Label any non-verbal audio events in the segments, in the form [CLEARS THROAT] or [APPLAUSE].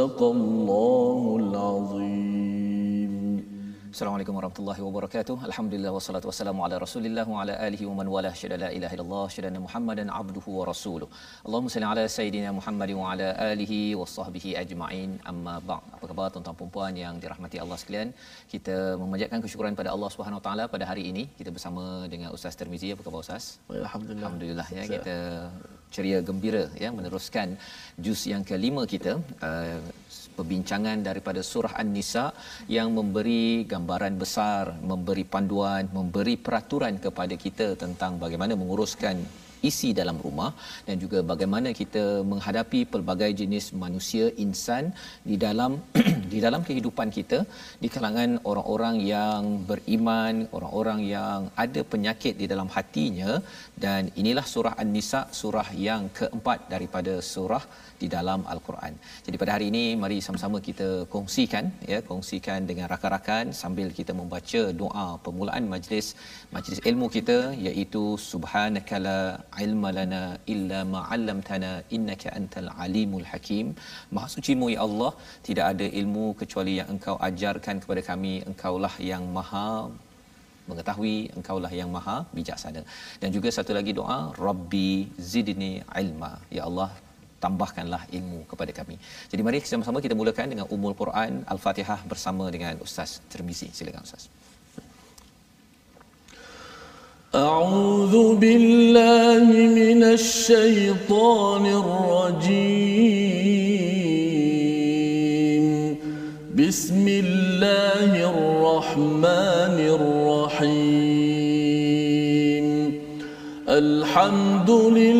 صدق الله العظيم Assalamualaikum warahmatullahi wabarakatuh. Alhamdulillah wassalatu wassalamu ala Rasulillah wa ala alihi wa man wala syada la ilaha illallah syada Muhammadan abduhu wa rasuluh. Allahumma salli ala sayidina Muhammad wa ala alihi wa sahbihi ajma'in. Amma ba'd. Apa khabar tuan-tuan dan puan yang dirahmati Allah sekalian? Kita memanjatkan kesyukuran pada Allah Subhanahu wa taala pada hari ini kita bersama dengan Ustaz Termizi. Apa khabar Ustaz? Alhamdulillah. Alhamdulillah ya kita ceria gembira ya meneruskan juz yang kelima kita uh, perbincangan daripada surah An-Nisa yang memberi gambaran besar, memberi panduan, memberi peraturan kepada kita tentang bagaimana menguruskan isi dalam rumah dan juga bagaimana kita menghadapi pelbagai jenis manusia insan di dalam [CLEARS THROAT] di dalam kehidupan kita di kalangan orang-orang yang beriman, orang-orang yang ada penyakit di dalam hatinya. Dan inilah surah An-Nisa surah yang keempat daripada surah di dalam al-Quran. Jadi pada hari ini mari sama-sama kita kongsikan ya kongsikan dengan rakan-rakan sambil kita membaca doa permulaan majlis majlis ilmu kita iaitu subhanakala ilma lana illa ma 'allamtana innaka antal alimul hakim. Maha sucimu ya Allah, tidak ada ilmu kecuali yang engkau ajarkan kepada kami. Engkaulah yang maha mengetahui engkaulah yang maha bijaksana dan juga satu lagi doa rabbi zidni ilma ya Allah tambahkanlah ilmu kepada kami. Jadi mari sama-sama kita mulakan dengan umul Quran Al-Fatihah bersama dengan Ustaz Termizi. Silakan Ustaz. أعوذ بالله من الشيطان الرجيم بسم الله الرحمن الرحيم الحمد لله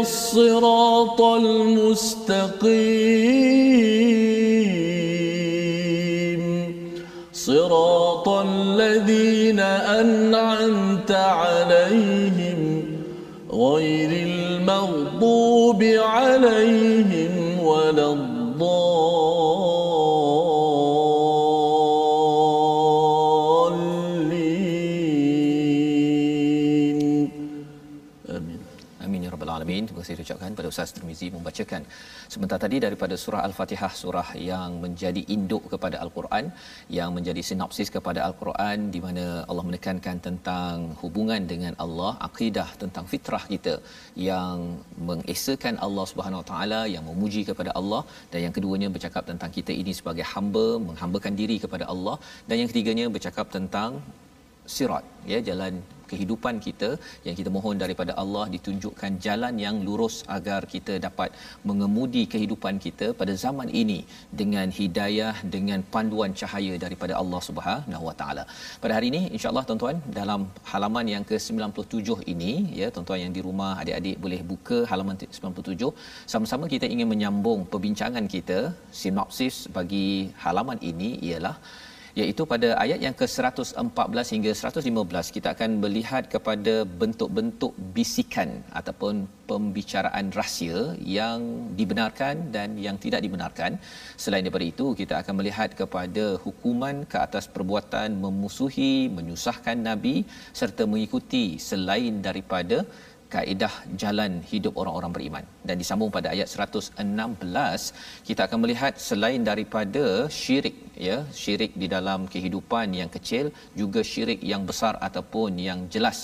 الصراط المستقيم. صراط الذين أنعمت عليهم غير المغضوب عليهم Tirmizi membacakan. Sebentar tadi daripada surah Al-Fatihah, surah yang menjadi induk kepada Al-Quran, yang menjadi sinopsis kepada Al-Quran di mana Allah menekankan tentang hubungan dengan Allah, akidah tentang fitrah kita yang mengesakan Allah Subhanahu Wa Taala, yang memuji kepada Allah dan yang keduanya bercakap tentang kita ini sebagai hamba, menghambakan diri kepada Allah dan yang ketiganya bercakap tentang sirat ya jalan kehidupan kita yang kita mohon daripada Allah ditunjukkan jalan yang lurus agar kita dapat mengemudi kehidupan kita pada zaman ini dengan hidayah dengan panduan cahaya daripada Allah Subhanahu Wa Taala. Pada hari ini insya-Allah tuan-tuan dalam halaman yang ke-97 ini ya tuan-tuan yang di rumah adik-adik boleh buka halaman 97 sama-sama kita ingin menyambung perbincangan kita sinopsis bagi halaman ini ialah iaitu pada ayat yang ke-114 hingga 115 kita akan melihat kepada bentuk-bentuk bisikan ataupun pembicaraan rahsia yang dibenarkan dan yang tidak dibenarkan. Selain daripada itu, kita akan melihat kepada hukuman ke atas perbuatan memusuhi, menyusahkan nabi serta mengikuti selain daripada kaedah jalan hidup orang-orang beriman. Dan disambung pada ayat 116 kita akan melihat selain daripada syirik ya syirik di dalam kehidupan yang kecil juga syirik yang besar ataupun yang jelas.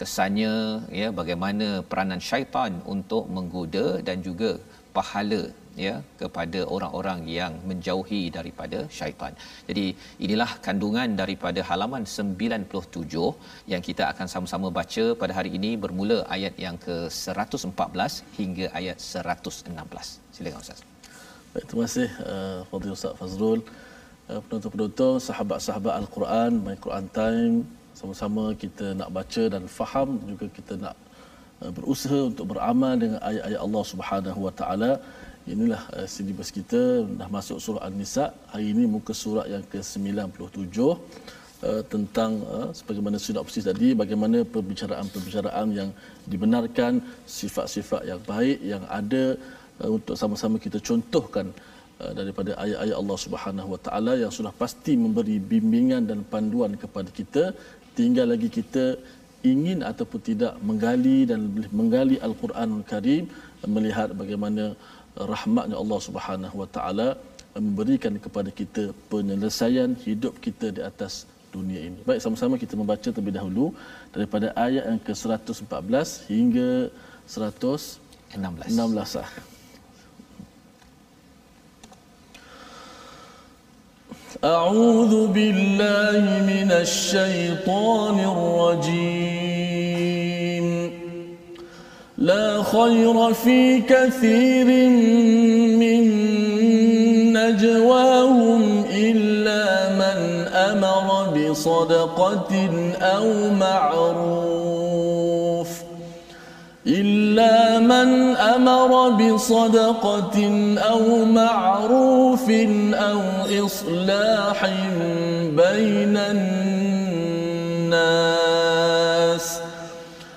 Kesannya ya bagaimana peranan syaitan untuk menggoda dan juga pahala ya kepada orang-orang yang menjauhi daripada syaitan. Jadi inilah kandungan daripada halaman 97 yang kita akan sama-sama baca pada hari ini bermula ayat yang ke-114 hingga ayat 116. Silakan Ustaz. Baik, terima kasih uh, Fadil Ustaz Fazrul. Uh, penonton-penonton, sahabat-sahabat Al-Quran, My Quran Time, sama-sama kita nak baca dan faham juga kita nak uh, berusaha untuk beramal dengan ayat-ayat Allah Subhanahu Wa Taala inilah uh, silibus kita dah masuk surah An-Nisa. Hari ini muka surat yang ke-97 uh, tentang uh, sebagaimana sinopsis tadi bagaimana perbicaraan-perbicaraan yang dibenarkan sifat-sifat yang baik yang ada uh, untuk sama-sama kita contohkan uh, daripada ayat-ayat Allah Subhanahu Wa Taala yang sudah pasti memberi bimbingan dan panduan kepada kita. Tinggal lagi kita ingin ataupun tidak menggali dan menggali Al-Quranul Karim melihat bagaimana rahmatnya Allah Subhanahu Wa Taala memberikan kepada kita penyelesaian hidup kita di atas dunia ini. Baik sama-sama kita membaca terlebih dahulu daripada ayat yang ke-114 hingga 116. 16. أعوذ بالله من الشيطان الرجيم لا خير في كثير من نجواهم إلا من أمر بصدقة أو معروف. إلا من أمر بصدقة أو معروف أو إصلاح بين الناس.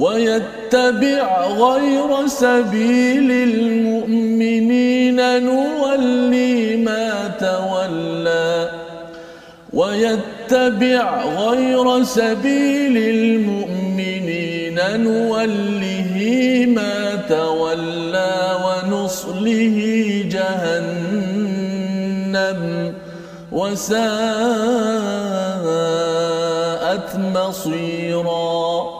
ويتبع غير سبيل المؤمنين نولي ما تولى ويتبع غير سبيل المؤمنين نوله ما تولى ونصله جهنم وساءت مصيرا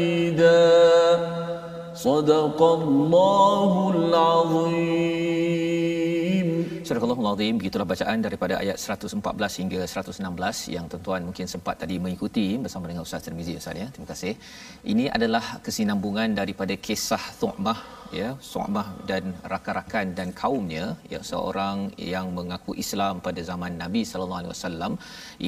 صدق الله العظيم Surah Al-Azim begitulah bacaan daripada ayat 114 hingga 116 yang tuan-tuan mungkin sempat tadi mengikuti bersama dengan Ustaz Tirmizi Ustaz ya. Terima kasih. Ini adalah kesinambungan daripada kisah Thu'mah ya Su'mah dan rakan-rakan dan kaumnya yang seorang yang mengaku Islam pada zaman Nabi sallallahu alaihi wasallam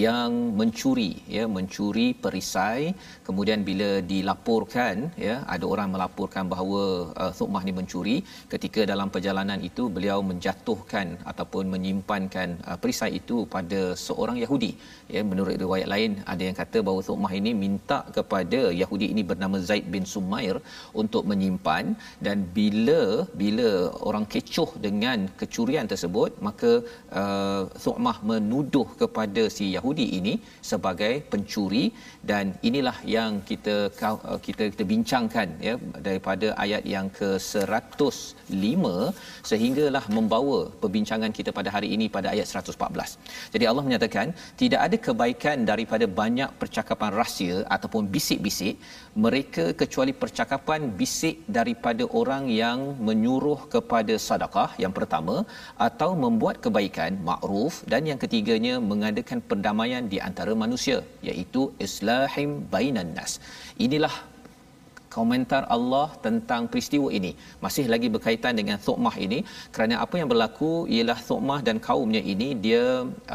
yang mencuri ya mencuri perisai kemudian bila dilaporkan ya ada orang melaporkan bahawa uh, Su'mah ni mencuri ketika dalam perjalanan itu beliau menjatuhkan ataupun menyimpankan uh, perisai itu pada seorang Yahudi. Ya menurut riwayat lain ada yang kata bahawa Thu'mah ini minta kepada Yahudi ini bernama Zaid bin Sumair untuk menyimpan dan bila bila orang kecoh dengan kecurian tersebut maka uh, Thu'mah menuduh kepada si Yahudi ini sebagai pencuri dan inilah yang kita uh, kita kita bincangkan ya daripada ayat yang ke 105 sehinggalah membawa perbincangan kita pada hari ini pada ayat 114. Jadi Allah menyatakan tidak ada kebaikan daripada banyak percakapan rahsia ataupun bisik-bisik mereka kecuali percakapan bisik daripada orang yang menyuruh kepada sedekah yang pertama atau membuat kebaikan makruf dan yang ketiganya mengadakan perdamaian di antara manusia iaitu islahim bainan nas. Inilah komentar Allah tentang peristiwa ini. Masih lagi berkaitan dengan Thu'mah ini. Kerana apa yang berlaku ialah Thu'mah dan kaumnya ini dia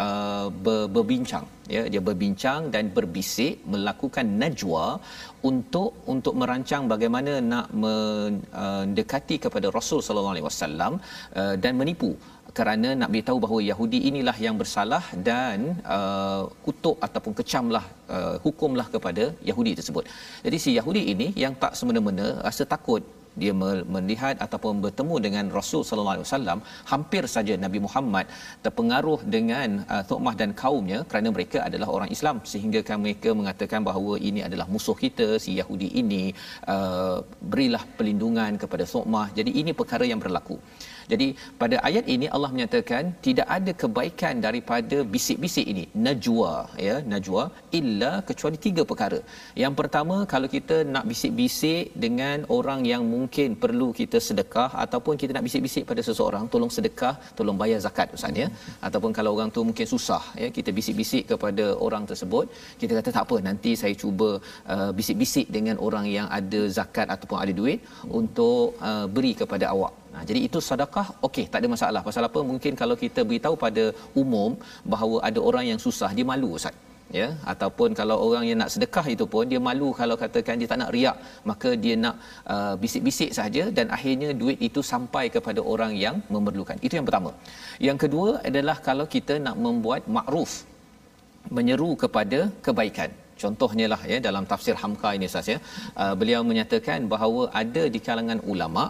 uh, ber, berbincang. Ya dia berbincang dan berbisik melakukan najwa untuk untuk merancang bagaimana nak mendekati uh, kepada Rasul sallallahu alaihi wasallam uh, dan menipu kerana nak beritahu bahawa Yahudi inilah yang bersalah dan uh, kutuk ataupun kecamlah uh, hukumlah kepada Yahudi tersebut. Jadi si Yahudi ini yang tak semena-mena rasa takut dia melihat ataupun bertemu dengan Rasul sallallahu alaihi wasallam hampir saja Nabi Muhammad terpengaruh dengan uh, Thu'mah dan kaumnya kerana mereka adalah orang Islam. Sehingga kan mereka mengatakan bahawa ini adalah musuh kita si Yahudi ini uh, berilah perlindungan kepada Thu'mah. Jadi ini perkara yang berlaku jadi pada ayat ini Allah menyatakan tidak ada kebaikan daripada bisik-bisik ini najwa ya najwa illa kecuali tiga perkara. Yang pertama kalau kita nak bisik-bisik dengan orang yang mungkin perlu kita sedekah ataupun kita nak bisik-bisik pada seseorang tolong sedekah, tolong bayar zakat ustaz ya. Ataupun kalau orang tu mungkin susah ya kita bisik-bisik kepada orang tersebut, kita kata tak apa nanti saya cuba uh, bisik-bisik dengan orang yang ada zakat ataupun ada duit untuk uh, beri kepada awak Ha, jadi itu sedekah okey tak ada masalah. Pasal apa? Mungkin kalau kita beritahu pada umum bahawa ada orang yang susah dia malu ustaz. Ya, ataupun kalau orang yang nak sedekah itu pun dia malu kalau katakan dia tak nak riak, maka dia nak uh, bisik-bisik saja dan akhirnya duit itu sampai kepada orang yang memerlukan. Itu yang pertama. Yang kedua adalah kalau kita nak membuat makruf menyeru kepada kebaikan contohnya lah ya dalam tafsir Hamka ini saja uh, beliau menyatakan bahawa ada di kalangan ulama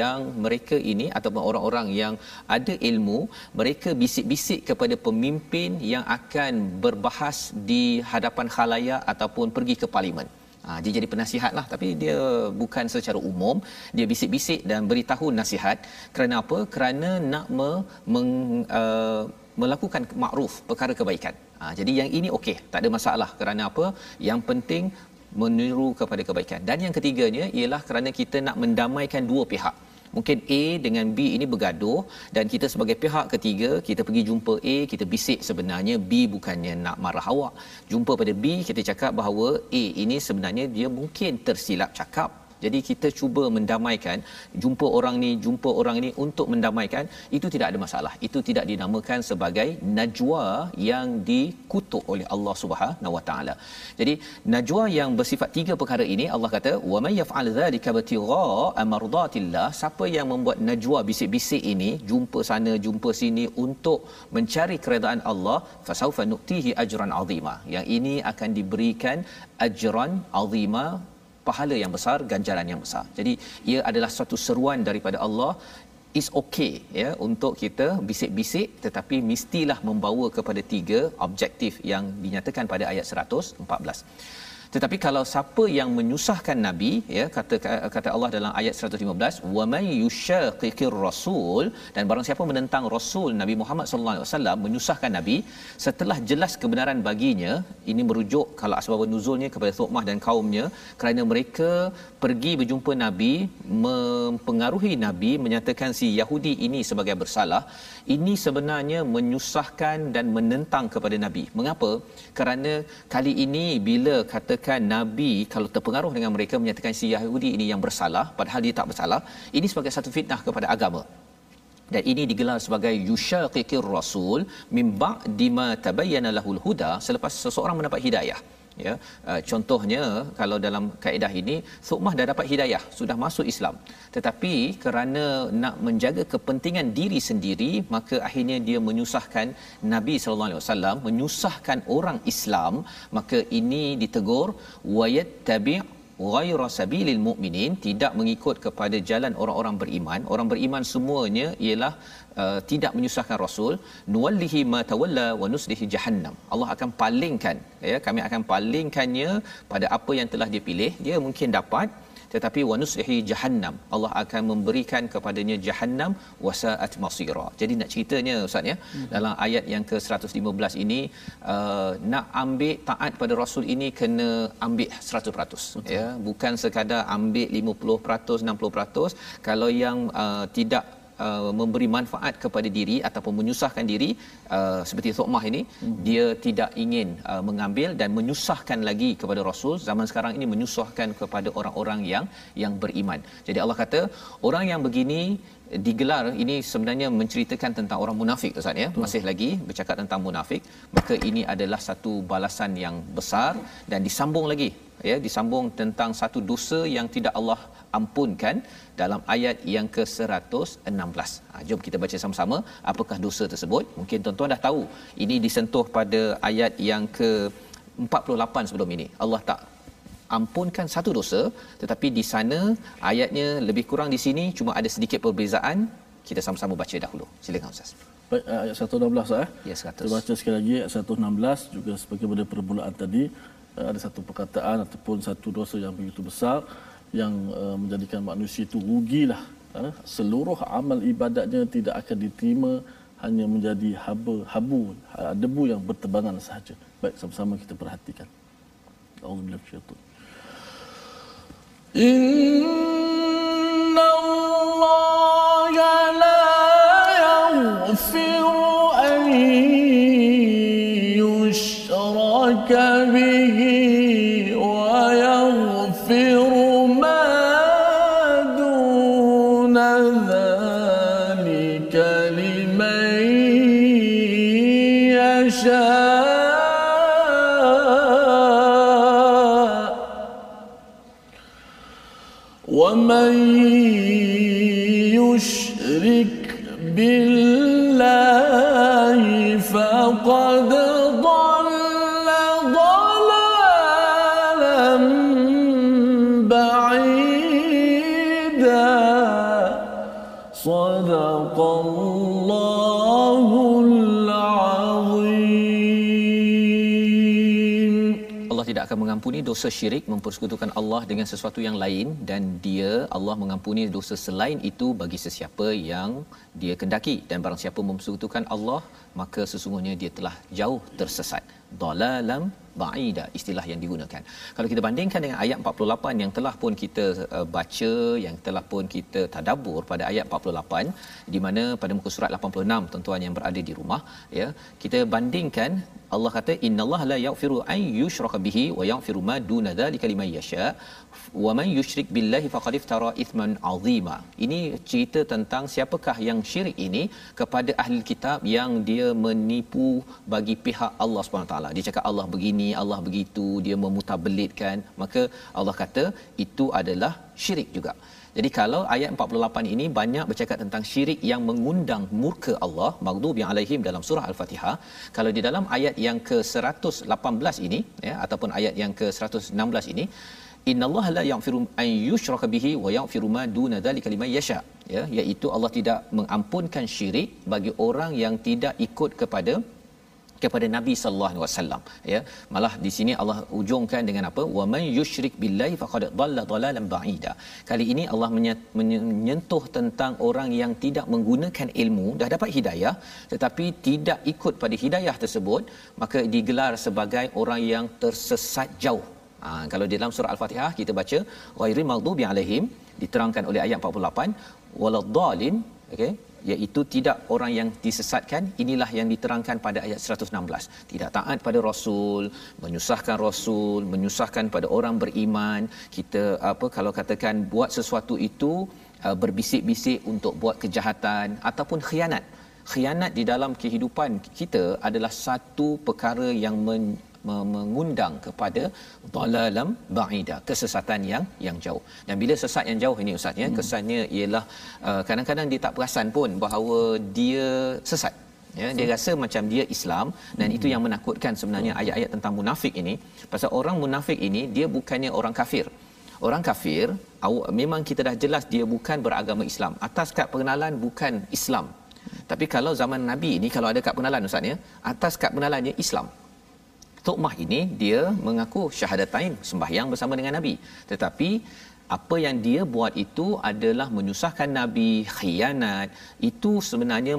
yang mereka ini ataupun orang-orang yang ada ilmu mereka bisik-bisik kepada pemimpin yang akan berbahas di hadapan khalayak ataupun pergi ke parlimen Ha, dia jadi penasihat lah. Tapi dia bukan secara umum. Dia bisik-bisik dan beritahu nasihat. Kerana apa? Kerana nak me, meng, uh, melakukan makruf perkara kebaikan. Ha, jadi yang ini okey, tak ada masalah. Kerana apa? Yang penting meniru kepada kebaikan. Dan yang ketiganya ialah kerana kita nak mendamaikan dua pihak. Mungkin A dengan B ini bergaduh dan kita sebagai pihak ketiga kita pergi jumpa A kita bisik sebenarnya B bukannya nak marah awak. Jumpa pada B kita cakap bahawa A ini sebenarnya dia mungkin tersilap cakap jadi kita cuba mendamaikan, jumpa orang ni, jumpa orang ni untuk mendamaikan, itu tidak ada masalah. Itu tidak dinamakan sebagai najwa yang dikutuk oleh Allah Subhanahu Wa Taala. Jadi najwa yang bersifat tiga perkara ini Allah kata, "Wa may yaf'al dzalika batigha mardatillah." Siapa yang membuat najwa bisik-bisik ini, jumpa sana, jumpa sini untuk mencari keredaan Allah, fasaufa nu'tihi ajran 'azima. Yang ini akan diberikan ajran 'azima pahala yang besar ganjaran yang besar. Jadi ia adalah satu seruan daripada Allah. Is okay ya untuk kita bisik-bisik tetapi mestilah membawa kepada tiga objektif yang dinyatakan pada ayat 114 tetapi kalau siapa yang menyusahkan nabi ya kata kata Allah dalam ayat 115 wa may yushaqiqir rasul dan barang siapa menentang rasul Nabi Muhammad sallallahu alaihi wasallam menyusahkan nabi setelah jelas kebenaran baginya ini merujuk kalau asbab nuzulnya kepada Thu'mah dan kaumnya kerana mereka pergi berjumpa nabi mempengaruhi nabi menyatakan si Yahudi ini sebagai bersalah ini sebenarnya menyusahkan dan menentang kepada nabi. Mengapa? Kerana kali ini bila kata menyatakan nabi kalau terpengaruh dengan mereka menyatakan si Yahudi ini yang bersalah padahal dia tak bersalah ini sebagai satu fitnah kepada agama. Dan ini digelar sebagai yushaqiqir rasul mim ba'di ma tabayyana lahul huda selepas seseorang mendapat hidayah ya uh, contohnya kalau dalam kaedah ini sukmah dah dapat hidayah sudah masuk Islam. Tetapi kerana nak menjaga kepentingan diri sendiri maka akhirnya dia menyusahkan Nabi sallallahu alaihi wasallam menyusahkan orang Islam maka ini ditegur wayat tabi' ghaira sabilil mu'minin tidak mengikut kepada jalan orang-orang beriman. Orang beriman semuanya ialah uh, tidak menyusahkan rasul nuwallihi ma tawalla wa nuslihi jahannam. Allah akan palingkan ya kami akan palingkannya pada apa yang telah dia pilih dia mungkin dapat tetapi wanuslihi jahannam. Allah akan memberikan kepadanya jahannam wasaat masira. Jadi nak ceritanya ustaz ya hmm. dalam ayat yang ke-115 ini uh, nak ambil taat pada rasul ini kena ambil 100% Betul. ya. Bukan sekadar ambil 50% 60% kalau yang uh, tidak uh, memberi manfaat kepada diri ataupun menyusahkan diri uh, seperti Thuqmah ini hmm. dia tidak ingin uh, mengambil dan menyusahkan lagi kepada Rasul zaman sekarang ini menyusahkan kepada orang-orang yang yang beriman. Jadi Allah kata orang yang begini digelar ini sebenarnya menceritakan tentang orang munafik Ustaz ya masih lagi bercakap tentang munafik maka ini adalah satu balasan yang besar dan disambung lagi ya disambung tentang satu dosa yang tidak Allah ampunkan dalam ayat yang ke-116. Ha, jom kita baca sama-sama apakah dosa tersebut. Mungkin tuan-tuan dah tahu ini disentuh pada ayat yang ke-48 sebelum ini. Allah tak ampunkan satu dosa tetapi di sana ayatnya lebih kurang di sini cuma ada sedikit perbezaan. Kita sama-sama baca dahulu. Silakan Ustaz. Baik, ayat 116 eh. Ya, 100. Kita baca sekali lagi ayat 116 juga sebagaimana permulaan tadi ada satu perkataan ataupun satu dosa yang begitu besar yang uh, menjadikan manusia itu rugilah. Uh, seluruh amal ibadatnya tidak akan diterima hanya menjadi haba habu uh, debu yang bertebangan sahaja. Baik sama-sama kita perhatikan. Auzubillahi minasyaitan inna allaha la yaghfiru an yushraka bihi mengampuni dosa syirik mempersekutukan Allah dengan sesuatu yang lain dan dia Allah mengampuni dosa selain itu bagi sesiapa yang dia kendaki. Dan barang siapa mempersekutukan Allah maka sesungguhnya dia telah jauh tersesat dalalam ba'ida istilah yang digunakan. Kalau kita bandingkan dengan ayat 48 yang telah pun kita uh, baca, yang telah pun kita tadabbur pada ayat 48 di mana pada muka surat 86 tuan-tuan yang berada di rumah ya, kita bandingkan Allah kata innallaha la yaghfiru ay yushraka bihi wa yaghfiru ma duna dzalika liman yasha wa man yushrik billahi faqad iftara ithman azima. Ini cerita tentang siapakah yang syirik ini kepada ahli kitab yang dia menipu bagi pihak Allah taala. Dia cakap Allah begini, Allah begitu, dia memutabelitkan. Maka Allah kata itu adalah syirik juga. Jadi kalau ayat 48 ini banyak bercakap tentang syirik yang mengundang murka Allah, maghdubi alaihim dalam surah Al-Fatihah. Kalau di dalam ayat yang ke-118 ini ya ataupun ayat yang ke-116 ini innallaha la yaghfiru an yushraka bihi wa yaghfiru ma duna dzalika liman yasha. Ya iaitu Allah tidak mengampunkan syirik bagi orang yang tidak ikut kepada kepada Nabi sallallahu alaihi wasallam. Ya malah di sini Allah ujungkan dengan apa? Wa man yusyrik billahi faqad dhalla dhalalan ba'ida. Kali ini Allah menyentuh tentang orang yang tidak menggunakan ilmu dah dapat hidayah tetapi tidak ikut pada hidayah tersebut maka digelar sebagai orang yang tersesat jauh Ha, kalau di dalam surah Al-Fatihah kita baca ghairil maghdubi alaihim diterangkan oleh ayat 48 waladdallin okey iaitu tidak orang yang disesatkan inilah yang diterangkan pada ayat 116 tidak taat pada rasul menyusahkan rasul menyusahkan pada orang beriman. Kita apa kalau katakan buat sesuatu itu uh, berbisik-bisik untuk buat kejahatan ataupun khianat. Khianat di dalam kehidupan kita adalah satu perkara yang men, mengundang kepada dalalam ba'ida kesesatan yang yang jauh. Dan bila sesat yang jauh ini ustaz ya hmm. kesannya ialah uh, kadang-kadang dia tak perasan pun bahawa dia sesat. Ya dia rasa macam dia Islam dan hmm. itu yang menakutkan sebenarnya ayat-ayat tentang munafik ini. Pasal orang munafik ini dia bukannya orang kafir. Orang kafir memang kita dah jelas dia bukan beragama Islam. Atas kad pengenalan bukan Islam. Tapi kalau zaman Nabi ini kalau ada kad pengenalan ustaz ya atas kad pengenalannya Islam Tukmah ini dia mengaku syahadatain sembahyang bersama dengan Nabi. Tetapi apa yang dia buat itu adalah menyusahkan nabi khianat. Itu sebenarnya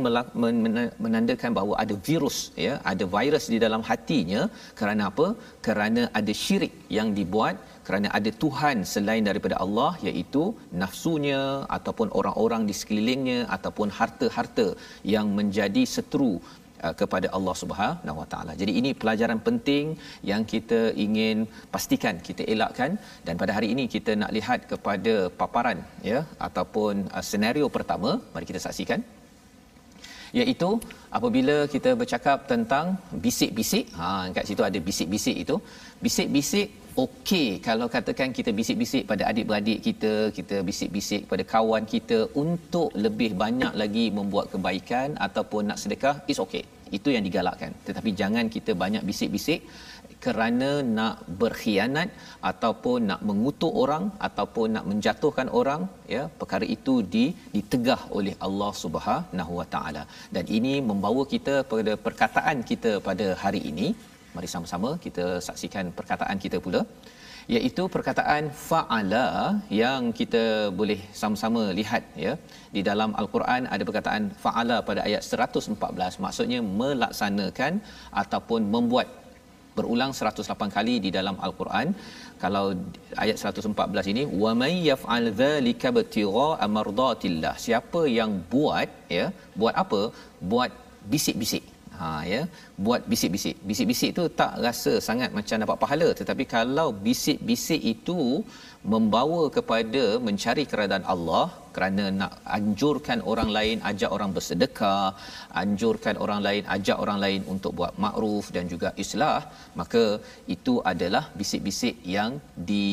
menandakan bahawa ada virus ya ada virus di dalam hatinya. Kerana apa? Kerana ada syirik yang dibuat kerana ada tuhan selain daripada Allah iaitu nafsunya ataupun orang-orang di sekelilingnya ataupun harta-harta yang menjadi seteru kepada Allah Subhanahu Wa Taala. Jadi ini pelajaran penting yang kita ingin pastikan kita elakkan. Dan pada hari ini kita nak lihat kepada paparan ya ataupun uh, senario pertama. Mari kita saksikan. Iaitu apabila kita bercakap tentang bisik-bisik. Ha kat situ ada bisik-bisik itu. Bisik-bisik okey kalau katakan kita bisik-bisik pada adik-beradik kita kita bisik-bisik pada kawan kita untuk lebih banyak lagi membuat kebaikan ataupun nak sedekah is okey itu yang digalakkan. Tetapi jangan kita banyak bisik-bisik kerana nak berkhianat ataupun nak mengutuk orang ataupun nak menjatuhkan orang ya. Perkara itu di ditegah oleh Allah Subhanahu Wa Taala. Dan ini membawa kita pada perkataan kita pada hari ini mari sama-sama kita saksikan perkataan kita pula iaitu perkataan fa'ala yang kita boleh sama-sama lihat ya. Di dalam al-Quran ada perkataan fa'ala pada ayat 114 maksudnya melaksanakan ataupun membuat. Berulang 108 kali di dalam al-Quran. Kalau ayat 114 ini wa may yaf'al dzalika btigha amardatillah. Siapa yang buat ya buat apa? Buat bisik-bisik ha ya. Buat bisik-bisik. Bisik-bisik itu tak rasa sangat macam dapat pahala. Tetapi kalau bisik-bisik itu membawa kepada mencari keredaan Allah kerana nak anjurkan orang lain ajak orang bersedekah anjurkan orang lain ajak orang lain untuk buat makruf dan juga islah maka itu adalah bisik-bisik yang di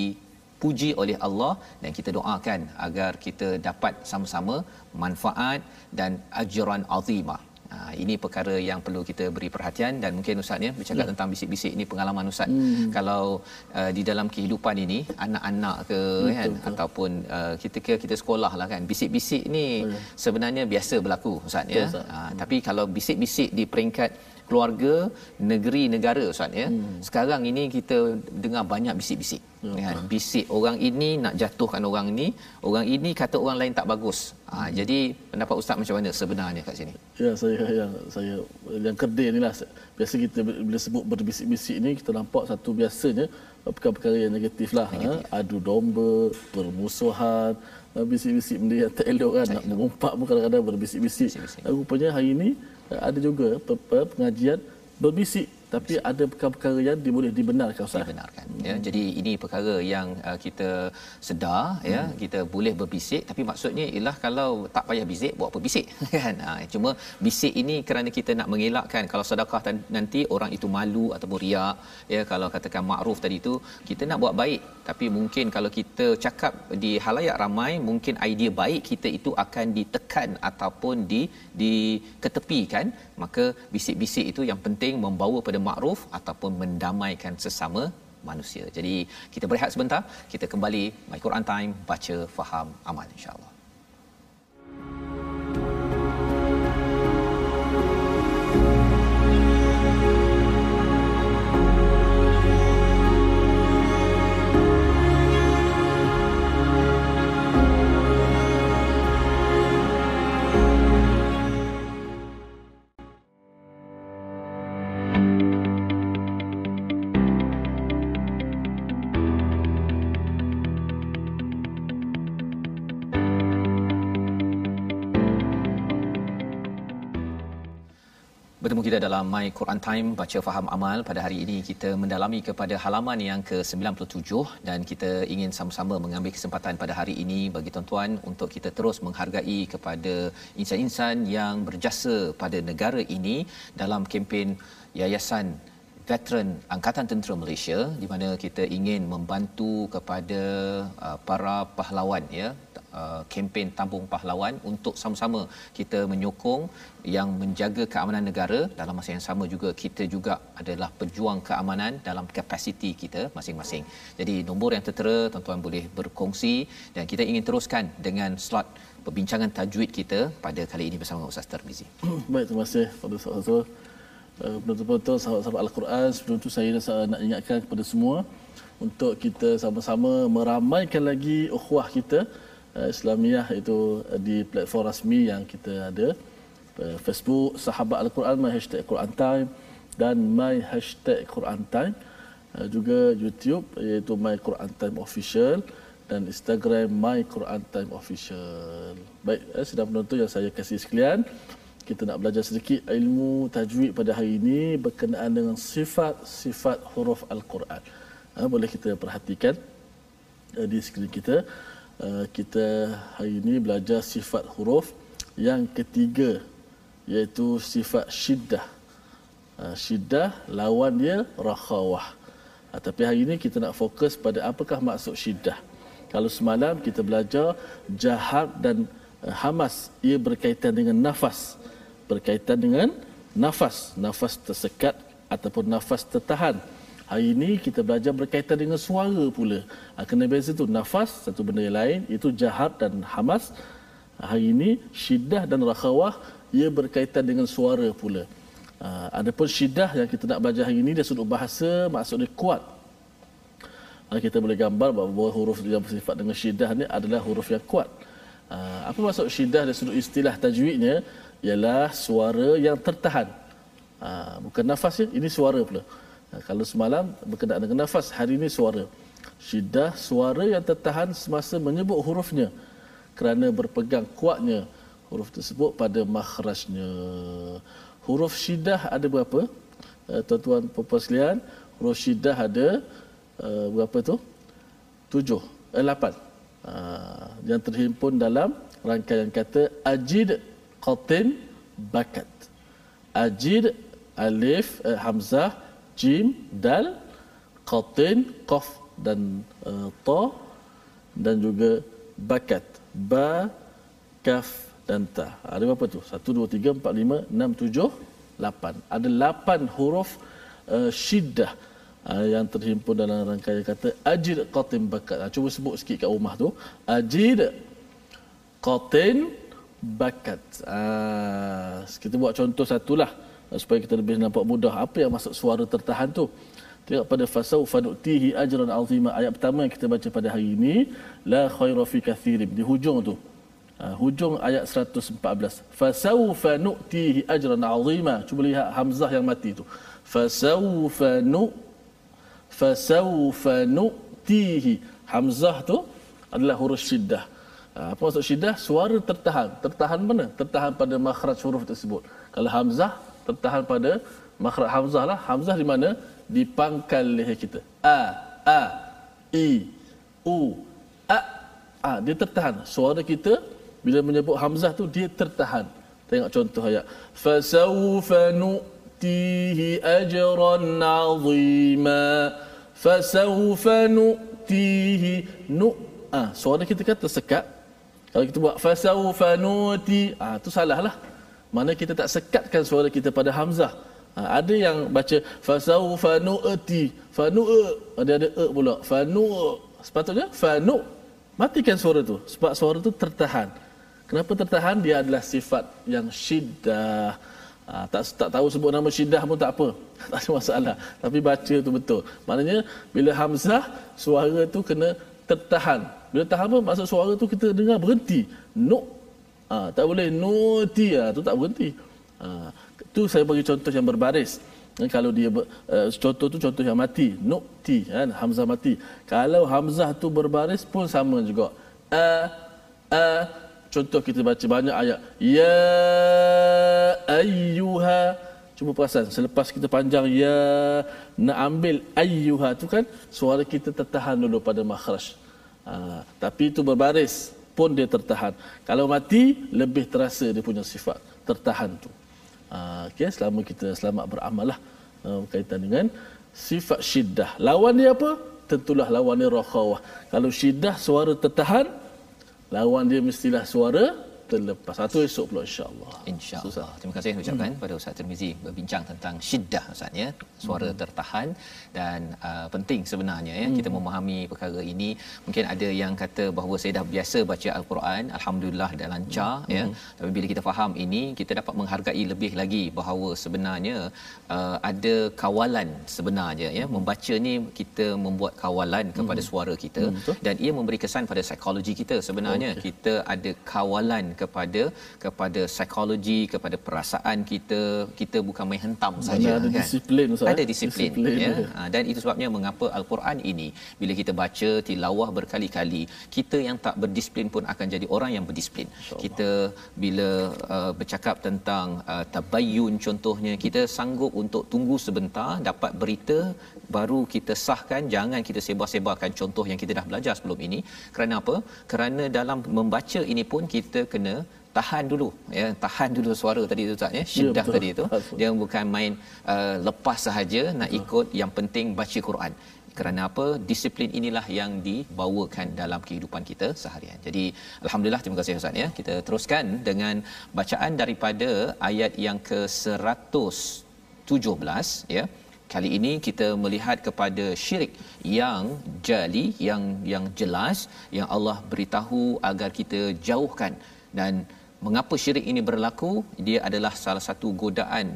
puji oleh Allah dan kita doakan agar kita dapat sama-sama manfaat dan ajran azimah Ha, ini perkara yang perlu kita beri perhatian dan mungkin ustaz ya bercakap ya. tentang bisik-bisik ini pengalaman ustaz hmm. kalau uh, di dalam kehidupan ini anak-anak ke betul, kan betul. ataupun uh, kita kira kita sekolah lah kan bisik-bisik ni betul. sebenarnya biasa berlaku ustaz ya ustaz. Uh, hmm. tapi kalau bisik-bisik di peringkat keluarga negeri negara ustaz ya hmm. sekarang ini kita dengar banyak bisik-bisik ya, kan bisik orang ini nak jatuhkan orang ini orang ini kata orang lain tak bagus ha, hmm. jadi pendapat ustaz macam mana sebenarnya kat sini ya saya yang saya yang kerdil inilah biasa kita bila sebut berbisik-bisik ni kita nampak satu biasanya perkara-perkara yang negatif lah ha. negatif. Ha? adu domba permusuhan ha, bisik-bisik benda yang tak elok kan tak nak mengumpat pun kadang-kadang berbisik-bisik rupanya hari ini ada juga pengajian berbisik tapi ada perkara-perkara yang boleh dibenarkan Ustaz. Dibenarkan. Ya, hmm. jadi ini perkara yang uh, kita sedar ya, hmm. ya, kita boleh berbisik tapi maksudnya ialah kalau tak payah bisik buat apa bisik [LAUGHS] kan. Ha, cuma bisik ini kerana kita nak mengelakkan kalau sedekah nanti orang itu malu ataupun riak ya kalau katakan makruf tadi itu kita nak buat baik tapi mungkin kalau kita cakap di halayak ramai mungkin idea baik kita itu akan ditekan ataupun di diketepikan maka bisik-bisik itu yang penting membawa pada makruf ataupun mendamaikan sesama manusia. Jadi kita berehat sebentar, kita kembali My Quran Time baca faham amal insya-Allah. Bertemu kita dalam My Quran Time baca faham amal. Pada hari ini kita mendalami kepada halaman yang ke-97 dan kita ingin sama-sama mengambil kesempatan pada hari ini bagi tuan-tuan untuk kita terus menghargai kepada insan-insan yang berjasa pada negara ini dalam kempen yayasan veteran Angkatan Tentera Malaysia di mana kita ingin membantu kepada uh, para pahlawan ya uh, kempen tabung pahlawan untuk sama-sama kita menyokong yang menjaga keamanan negara dalam masa yang sama juga kita juga adalah pejuang keamanan dalam kapasiti kita masing-masing. Jadi nombor yang tertera tuan-tuan boleh berkongsi dan kita ingin teruskan dengan slot perbincangan tajwid kita pada kali ini bersama Ustaz Tarmizi. [CLEARS THROAT] Baik, terima kasih pada Ustaz Uh, betul-betul sahabat-sahabat Al-Quran sebelum itu saya nak ingatkan kepada semua untuk kita sama-sama meramaikan lagi ukhuwah kita uh, Islamiah itu uh, di platform rasmi yang kita ada Facebook sahabat Al-Quran my hashtag Quran Time dan my hashtag Quran Time juga YouTube iaitu my Quran Time Official dan Instagram my Quran Time Official. Baik, eh, sedang penonton yang saya kasih sekalian kita nak belajar sedikit ilmu tajwid pada hari ini berkenaan dengan sifat-sifat huruf Al-Quran. Ha, boleh kita perhatikan uh, di skrin kita. Uh, kita hari ini belajar sifat huruf yang ketiga iaitu sifat syiddah. Uh, syiddah lawan dia rakhawah. Uh, tapi hari ini kita nak fokus pada apakah maksud syiddah. Kalau semalam kita belajar jahar dan uh, hamas ia berkaitan dengan nafas berkaitan dengan nafas, nafas tersekat ataupun nafas tertahan. Hari ini kita belajar berkaitan dengan suara pula. Ha, kena beza tu nafas satu benda yang lain itu jahat dan hamas. Hari ini syiddah dan rakhawah ia berkaitan dengan suara pula. Ha, adapun syiddah yang kita nak belajar hari ini dia sudut bahasa maksudnya kuat. Ha, kita boleh gambar bahawa huruf yang bersifat dengan syiddah ni adalah huruf yang kuat. apa maksud syiddah dari sudut istilah tajwidnya? Ialah suara yang tertahan. Ha, bukan nafas ya, ini suara pula. Ha, kalau semalam berkenaan dengan nafas, hari ini suara. Syiddah suara yang tertahan semasa menyebut hurufnya kerana berpegang kuatnya huruf tersebut pada makhrajnya. Huruf syiddah ada berapa? Uh, tuan-tuan puan sekalian, huruf syiddah ada uh, berapa tu? Tujuh, eh, lapan. Uh, yang terhimpun dalam rangkaian kata ajid qatin bakat. Ajid alif uh, hamzah jim dal qatin qaf dan uh, ta dan juga bakat. Ba kaf dan ta. Ada berapa tu? 1 2 3 4 5 6 7 8 ada 8 huruf uh, syiddah uh, yang terhimpun dalam rangkaian kata ajid qatin bakat. Uh, cuba sebut sikit kat rumah tu. Ajid qatin bakat. Uh, kita buat contoh satulah supaya kita lebih nampak mudah apa yang masuk suara tertahan tu. Tengok pada fasau fanutihi ajran azima ayat pertama yang kita baca pada hari ini la khaira fi kathirin di hujung tu. Uh, hujung ayat 114. Fasau fanutihi ajran azima. Cuba lihat hamzah yang mati tu. Fasau fanu fasau fanutihi hamzah tu adalah huruf syiddah. Ah, apa maksud syiddah? Suara tertahan. Tertahan mana? Tertahan pada makhraj huruf tersebut. Kalau hamzah, tertahan pada makhraj hamzah lah. Hamzah di mana? Di pangkal leher kita. A, A, I, U, A. A. Dia tertahan. Suara kita, bila menyebut hamzah tu, dia tertahan. Tengok contoh ayat. Fasawfa nu'tihi ajran azima. Fasawfa nu'tihi nu' Ah, suara kita kan tersekat kalau kita buat fasaufa nuti, ah tu salahlah. Mana kita tak sekatkan suara kita pada hamzah. Ha, ada yang baca fasaufa nuti, fanu ada ada e pula. Fanu sepatutnya fanu matikan suara tu sebab suara tu tertahan. Kenapa tertahan? Dia adalah sifat yang syiddah. Ha, tak tak tahu sebut nama syiddah pun tak apa. [LAUGHS] Tak ada masalah. Tapi baca tu betul. Maknanya bila hamzah suara tu kena tertahan. Bila tahan apa? Maksud suara tu kita dengar berhenti. No. Ha, tak boleh noti ah ha, tu tak berhenti. Ha, tu saya bagi contoh yang berbaris. Dan kalau dia ber, uh, contoh tu contoh yang mati, noti kan hamzah mati. Kalau hamzah tu berbaris pun sama juga. A a contoh kita baca banyak ayat ya ayyuha Cuba perasan selepas kita panjang ya nak ambil ayyuha tu kan suara kita tertahan dulu pada makhraj. Ha, tapi itu berbaris pun dia tertahan. Kalau mati lebih terasa dia punya sifat tertahan tu. Ha, okay, selama kita selamat beramal lah. uh, berkaitan dengan sifat syiddah. Lawan dia apa? Tentulah lawan dia rakhawah. Kalau syiddah suara tertahan, lawan dia mestilah suara terlepas. Satu esok pula insya-Allah. Insya-Allah. Terima kasih ucapkan hmm. pada Ustaz Tirmizi berbincang tentang syiddah Ustaz ya, suara hmm. tertahan dan uh, penting sebenarnya ya hmm. kita memahami perkara ini. Mungkin ada yang kata bahawa saya dah biasa baca al-Quran, alhamdulillah dah lancar hmm. ya. Tapi bila kita faham ini, kita dapat menghargai lebih lagi bahawa sebenarnya uh, ada kawalan sebenarnya ya. Membaca ni kita membuat kawalan kepada hmm. suara kita hmm. dan ia memberi kesan pada psikologi kita sebenarnya. Okay. Kita ada kawalan kepada kepada psikologi kepada perasaan kita. Kita bukan main hentam saja ada kan? disiplin Ustaz ada disiplin, disiplin ya. ha, dan itu sebabnya mengapa al-Quran ini bila kita baca tilawah berkali-kali kita yang tak berdisiplin pun akan jadi orang yang berdisiplin. Kita bila uh, bercakap tentang uh, tabayyun contohnya kita sanggup untuk tunggu sebentar dapat berita baru kita sahkan jangan kita sebar-sebarkan contoh yang kita dah belajar sebelum ini. Kerana apa? Kerana dalam membaca ini pun kita kena tahan dulu ya tahan dulu suara tadi tu tak ya syiddah ya, tadi tu dia bukan main uh, lepas sahaja nak betul. ikut yang penting baca Quran kerana apa disiplin inilah yang dibawakan dalam kehidupan kita seharian. Jadi alhamdulillah terima kasih Ustaz ya. Kita teruskan dengan bacaan daripada ayat yang ke-117 ya. Kali ini kita melihat kepada syirik yang jali yang yang jelas yang Allah beritahu agar kita jauhkan dan mengapa syirik ini berlaku dia adalah salah satu godaan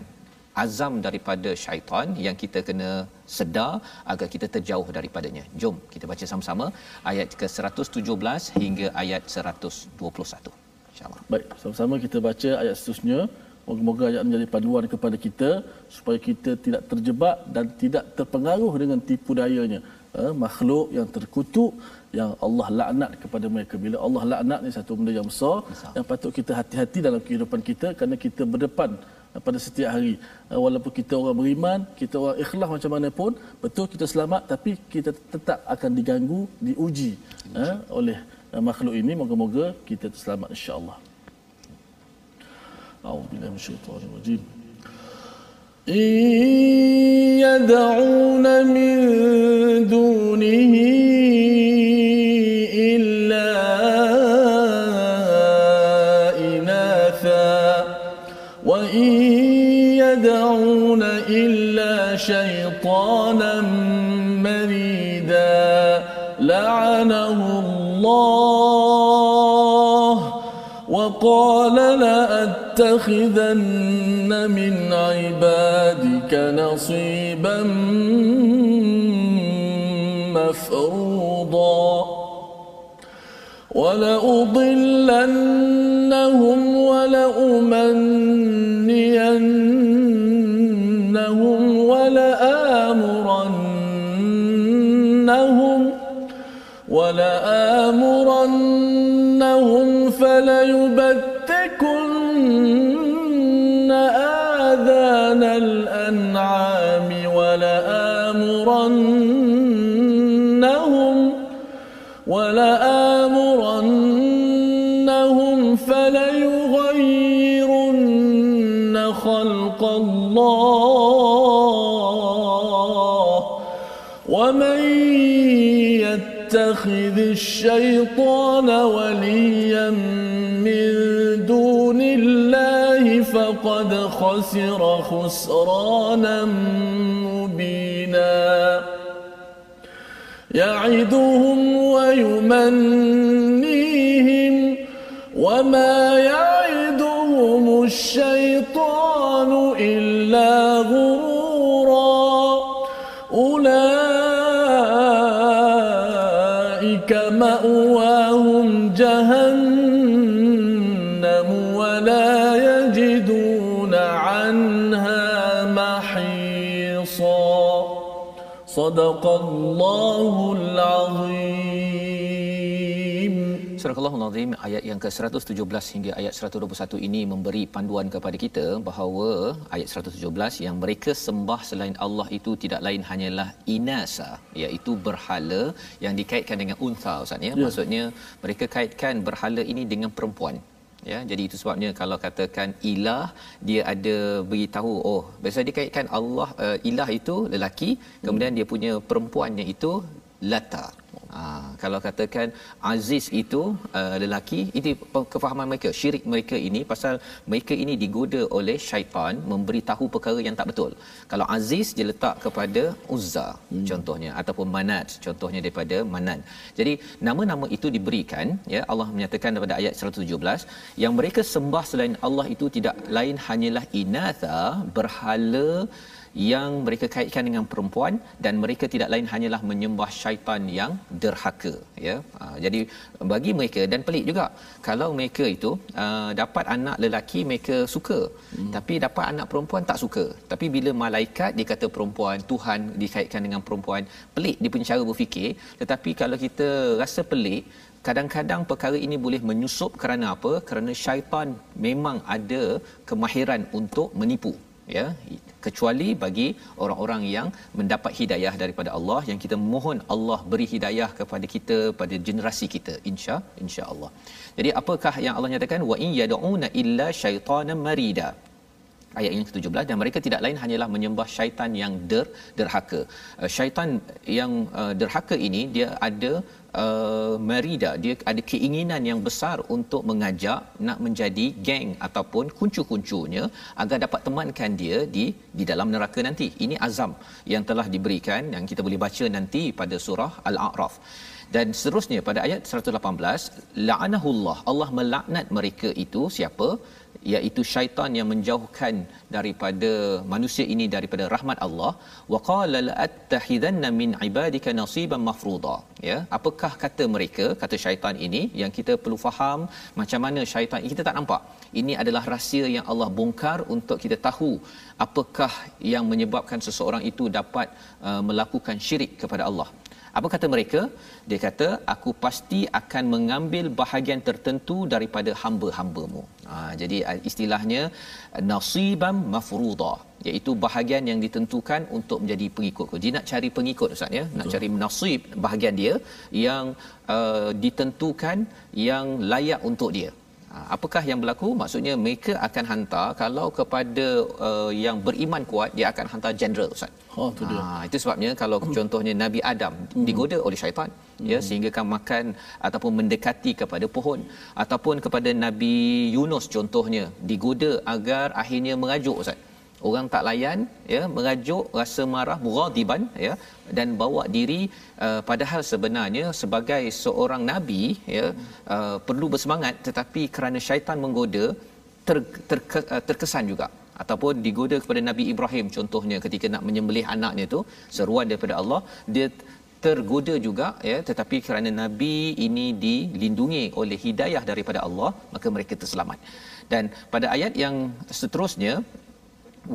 azam daripada syaitan yang kita kena sedar agar kita terjauh daripadanya. Jom kita baca sama-sama ayat ke-117 hingga ayat 121. Insya-Allah. Baik, sama-sama kita baca ayat seterusnya. Moga-moga ayat menjadi panduan kepada kita supaya kita tidak terjebak dan tidak terpengaruh dengan tipu dayanya. Eh, makhluk yang terkutuk yang Allah laknat kepada mereka. Bila Allah laknat ni satu benda yang besar, besar. yang patut kita hati-hati dalam kehidupan kita kerana kita berdepan eh, pada setiap hari. Eh, walaupun kita orang beriman, kita orang ikhlas macam mana pun, betul kita selamat tapi kita tetap akan diganggu, diuji eh, oleh makhluk ini. Moga-moga kita selamat insya-Allah. أعوذ بالله من الشيطان الرجيم إن يدعون من دونه لأت لأتخذن من عبادك نصيبا مفروضا ولأضلنهم ولأمنينهم ولآمرنهم ولآمرنهم فليبتكن آذان الأنعام ولآمرنهم ولآمرنهم فليغيرن خلق الله ومن يتخذ الشيطان وليا فقد خسر خسرانا مبينا. يعدهم ويمنيهم وما صدق الله العظيم Surah Al-Azim ayat yang ke-117 hingga ayat 121 ini memberi panduan kepada kita bahawa ayat 117 yang mereka sembah selain Allah itu tidak lain hanyalah inasa iaitu berhala yang dikaitkan dengan unta Ustaz ya. ya. Maksudnya mereka kaitkan berhala ini dengan perempuan ya jadi itu sebabnya kalau katakan ilah dia ada beritahu oh biasa dia kaitkan Allah uh, ilah itu lelaki kemudian dia punya perempuannya itu lata Ha, kalau katakan aziz itu uh, lelaki itu kefahaman mereka syirik mereka ini pasal mereka ini digoda oleh syaitan memberitahu perkara yang tak betul kalau aziz dia letak kepada uzza hmm. contohnya ataupun manat contohnya daripada manan jadi nama-nama itu diberikan ya Allah menyatakan daripada ayat 117 yang mereka sembah selain Allah itu tidak lain hanyalah inatha berhala yang mereka kaitkan dengan perempuan dan mereka tidak lain hanyalah menyembah syaitan yang derhaka ya. Ha, jadi bagi mereka dan pelik juga. Kalau mereka itu uh, dapat anak lelaki mereka suka hmm. tapi dapat anak perempuan tak suka. Tapi bila malaikat dikata perempuan Tuhan dikaitkan dengan perempuan pelik dia punya cara berfikir. Tetapi kalau kita rasa pelik kadang-kadang perkara ini boleh menyusup kerana apa? Kerana syaitan memang ada kemahiran untuk menipu ya kecuali bagi orang-orang yang mendapat hidayah daripada Allah yang kita mohon Allah beri hidayah kepada kita pada generasi kita insya insya-Allah. Jadi apakah yang Allah nyatakan wa in yad'una illa syaitanan marida ayat yang ke-17 dan mereka tidak lain hanyalah menyembah syaitan yang der, derhaka. Uh, syaitan yang uh, derhaka ini dia ada uh, merida. Dia ada keinginan yang besar untuk mengajak nak menjadi geng ataupun kuncu-kuncunya agar dapat temankan dia di di dalam neraka nanti. Ini azam yang telah diberikan yang kita boleh baca nanti pada surah al-a'raf dan seterusnya pada ayat 118 la'anahullah. Allah melaknat mereka itu siapa? Iaitu syaitan yang menjauhkan daripada manusia ini daripada rahmat Allah. Wa qala la attakhidanna min ibadika nasiban mafruḍa. Ya apakah kata mereka kata syaitan ini yang kita perlu faham macam mana syaitan kita tak nampak. Ini adalah rahsia yang Allah bongkar untuk kita tahu apakah yang menyebabkan seseorang itu dapat uh, melakukan syirik kepada Allah apa kata mereka? Dia kata, aku pasti akan mengambil bahagian tertentu daripada hamba-hambamu. Ha, jadi istilahnya, nasibam mafrudah. Iaitu bahagian yang ditentukan untuk menjadi pengikut. Dia nak cari pengikut Ustaz ya. Nak cari nasib bahagian dia yang uh, ditentukan yang layak untuk dia. Ha, apakah yang berlaku? Maksudnya mereka akan hantar kalau kepada uh, yang beriman kuat dia akan hantar general Ustaz. Oh tu dia. Ha, itu sebabnya kalau contohnya Nabi Adam hmm. digoda oleh syaitan ya, hmm. ya sehingga kan makan ataupun mendekati kepada pohon ataupun kepada Nabi Yunus contohnya digoda agar akhirnya mengajuk Ustaz orang tak layan ya merajuk rasa marah mughadiban ya dan bawa diri uh, padahal sebenarnya sebagai seorang nabi ya uh, perlu bersemangat tetapi kerana syaitan menggoda ter, ter, ter, uh, terkesan juga ataupun digoda kepada Nabi Ibrahim contohnya ketika nak menyembelih anaknya tu seruan daripada Allah dia tergoda juga ya tetapi kerana nabi ini dilindungi oleh hidayah daripada Allah maka mereka terselamat dan pada ayat yang seterusnya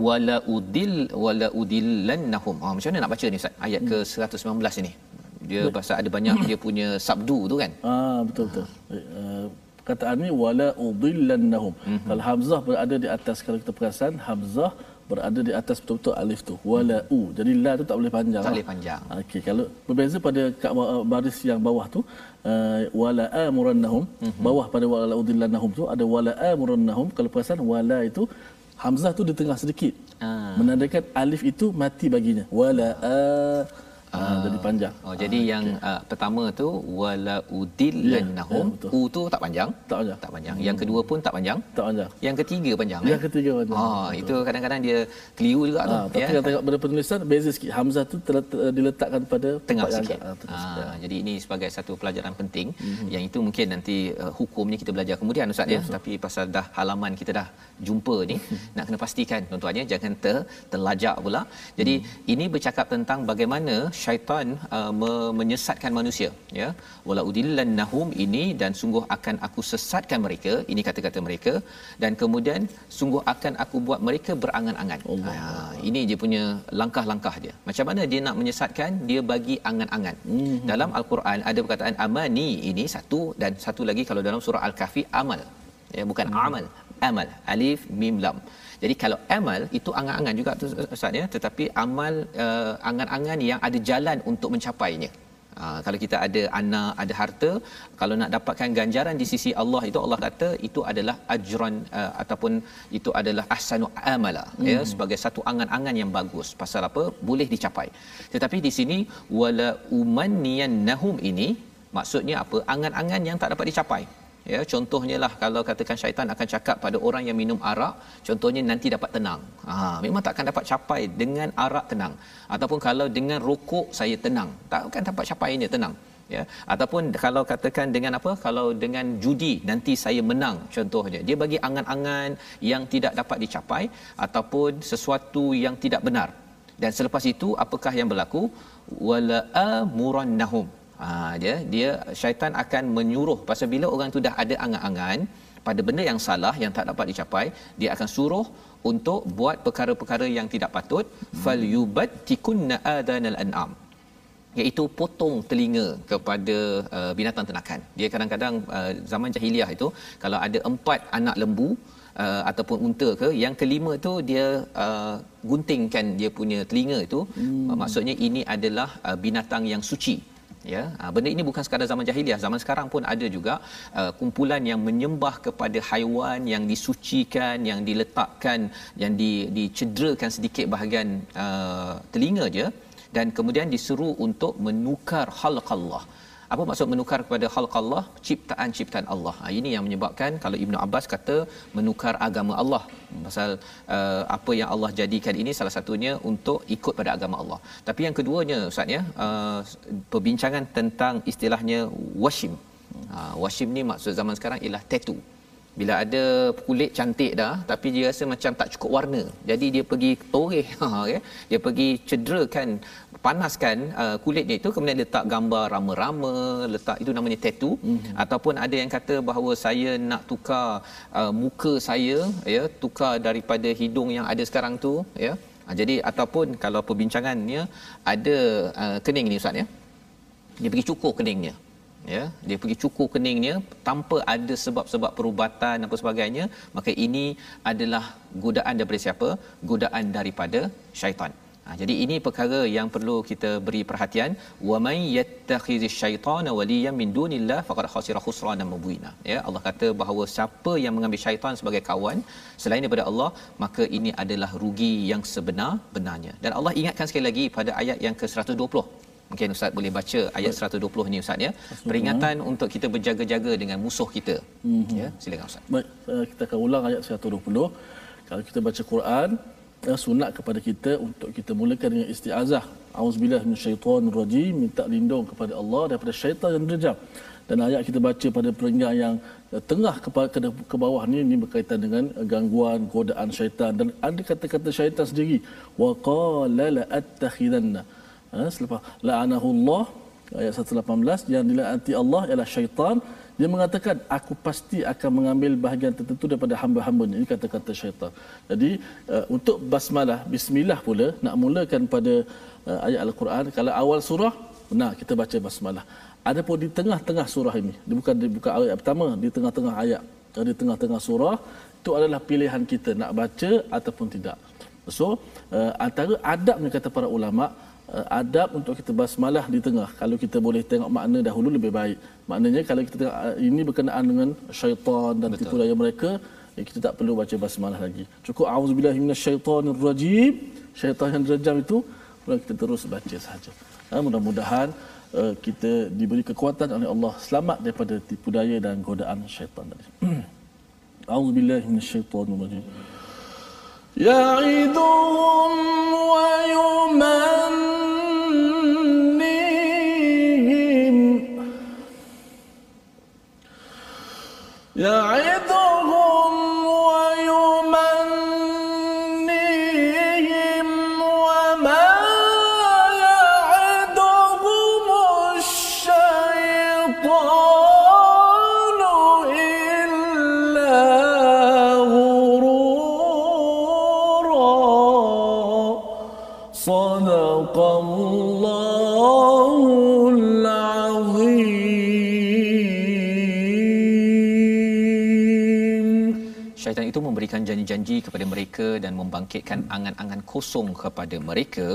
wala udil wala udillannahum. Ha macam mana nak baca ni Ustaz? Ayat ke 119 ini. Dia pasal ada banyak dia punya sabdu tu kan? Ah betul betul. Uh, perkataan ni wala udillannahum. Mm-hmm. Kalau hamzah berada di atas kalau kita perasan hamzah berada di atas betul-betul alif tu wala u jadi la tu tak boleh panjang tak lah. boleh panjang okey kalau berbeza pada baris yang bawah tu uh, wala amurannahum mm-hmm. bawah pada wala udillannahum tu ada wala amurannahum kalau perasan wala itu Hamzah tu di tengah sedikit. Ah. Menandakan alif itu mati baginya. Wala a Ah, jadi panjang. Oh, jadi ah, yang okay. uh, pertama tu wala udillannahum. Ya, ya, U tu tak panjang. Tak panjang. Tak panjang. Hmm. Yang kedua pun tak panjang. Tak panjang. Yang ketiga panjang. Yang eh? ketiga panjang. Ah, itu kadang-kadang dia keliru juga ah, tu. Tapi ya. kalau tengok pada penulisan beza sikit. Hamzah tu diletakkan pada tengah sikit. Ah, ah, jadi ini sebagai satu pelajaran penting. Hmm. Yang itu mungkin nanti uh, hukumnya kita belajar kemudian Ustaz ya. ya. Tapi pasal dah halaman kita dah jumpa ni [LAUGHS] nak kena pastikan tuan-tuannya jangan ter, terlajak pula. Jadi hmm. ini bercakap tentang bagaimana syaitan uh, menyesatkan manusia ya. Wala udillannahum ini dan sungguh akan aku sesatkan mereka ini kata-kata mereka. Dan kemudian sungguh akan aku buat mereka berangan-angan. Ha, ini dia punya langkah-langkah dia. Macam mana dia nak menyesatkan? Dia bagi angan-angan. Mm-hmm. dalam al-Quran ada perkataan amani ini satu dan satu lagi kalau dalam surah al-kahfi amal. Ya bukan mm-hmm. amal. Amal. Alif mim lam jadi kalau amal itu angan-angan juga tu ustaz ya tetapi amal uh, angan-angan yang ada jalan untuk mencapainya. Ha, kalau kita ada anak, ada harta, kalau nak dapatkan ganjaran di sisi Allah itu Allah kata itu adalah ajran uh, ataupun itu adalah ahsanu amala mm. ya sebagai satu angan-angan yang bagus. Pasal apa? Boleh dicapai. Tetapi di sini wala umanniyannahum ini maksudnya apa? Angan-angan yang tak dapat dicapai ya contohnya lah kalau katakan syaitan akan cakap pada orang yang minum arak contohnya nanti dapat tenang. Ha memang tak akan dapat capai dengan arak tenang. Ataupun kalau dengan rokok saya tenang. Tak akan dapat capai ini tenang. Ya ataupun kalau katakan dengan apa? Kalau dengan judi nanti saya menang contohnya. Dia bagi angan-angan yang tidak dapat dicapai ataupun sesuatu yang tidak benar. Dan selepas itu apakah yang berlaku? Wala amurannahum Ha, dia dia syaitan akan menyuruh. Pasal bila orang tu dah ada angan-angan pada benda yang salah yang tak dapat dicapai dia akan suruh untuk buat perkara-perkara yang tidak patut. Hmm. fal yubattikunna adanal an'am. Iaitu potong telinga kepada uh, binatang ternakan dia kadang-kadang uh, zaman jahiliah itu kalau ada empat anak lembu uh, ataupun unta ke yang kelima tu dia uh, guntingkan dia punya telinga itu. Hmm. maksudnya ini adalah uh, binatang yang suci ya ha, benda ini bukan sekadar zaman jahiliah. Zaman sekarang pun ada juga uh, kumpulan yang menyembah kepada haiwan yang disucikan yang diletakkan yang di dicederakan sedikit bahagian uh, telinga je dan kemudian disuruh untuk menukar khalqallah apa maksud menukar kepada khalq Allah? Ciptaan-ciptaan Allah. Ha, ini yang menyebabkan kalau Ibnu Abbas kata menukar agama Allah. Pasal uh, apa yang Allah jadikan ini salah satunya untuk ikut pada agama Allah. Tapi yang keduanya ustaz ya uh, perbincangan tentang istilahnya washim. Ha, washim ni maksud zaman sekarang ialah tattoo. Bila ada kulit cantik dah tapi dia rasa macam tak cukup warna. Jadi dia pergi toreh [LAUGHS] ha okay? dia pergi cederakan panaskan uh, kulitnya itu kemudian letak gambar rama-rama letak itu namanya tattoo. Mm-hmm. ataupun ada yang kata bahawa saya nak tukar uh, muka saya ya tukar daripada hidung yang ada sekarang tu ya. Uh, jadi ataupun kalau perbincangannya ada uh, kening ni ustaz ya. Dia pergi cukur keningnya ya. Dia pergi cukur keningnya tanpa ada sebab-sebab perubatan apa sebagainya. Maka ini adalah godaan daripada siapa? Godaan daripada syaitan Ha, jadi ini perkara yang perlu kita beri perhatian. Wa may yattakhizish syaitana waliyan min dunillah faqad khasira khusranan mubina. Ya Allah kata bahawa siapa yang mengambil syaitan sebagai kawan selain daripada Allah maka ini adalah rugi yang sebenar-benarnya. Dan Allah ingatkan sekali lagi pada ayat yang ke-120. Mungkin ustaz boleh baca ayat 120 ni ustaz ya. Peringatan hmm. untuk kita berjaga-jaga dengan musuh kita. Hmm. ya silakan ustaz. Baik uh, kita akan ulang ayat 120 kalau kita baca Quran sunat kepada kita untuk kita mulakan dengan istiazah. Auzubillah minasyaitonir rajim minta lindung kepada Allah daripada syaitan yang derjam. Dan ayat kita baca pada peringkat yang uh, tengah ke, ke, ke bawah ni ini berkaitan dengan uh, gangguan godaan syaitan. Dan ada kata-kata syaitan sendiri. Wa qala la attakhidanna ha, selepas la'anahullah ayat 118 yang dilaknati Allah ialah syaitan dia mengatakan aku pasti akan mengambil bahagian tertentu daripada hamba-hambanya ini kata-kata syaitan. Jadi uh, untuk basmalah bismillah pula nak mulakan pada uh, ayat al-Quran kalau awal surah benar kita baca basmalah. Adapun di tengah-tengah surah ini dia bukan di bukan ayat pertama di tengah-tengah ayat di tengah-tengah surah itu adalah pilihan kita nak baca ataupun tidak. So uh, antara adabnya kata para ulama Eh, adab untuk kita basmalah di tengah. Kalau kita boleh tengok makna dahulu lebih baik. Maknanya kalau kita tengok eh, ini berkenaan dengan syaitan dan tipu daya mereka ya, kita tak perlu baca basmalah lagi. Cukup auzubillahi minasyaitonirrajim syaitan yang rajam itu kemudian kita terus baca sahaja. Eh, mudah-mudahan kita diberi kekuatan oleh Allah. Selamat daripada tipu daya dan godaan syaitan tadi. [CLEARS THROAT] Auzubillahi minasyaitonirrajim ya'iduhum wa yumal يعدهم janji-janji kepada mereka dan membangkitkan angan-angan kosong kepada mereka.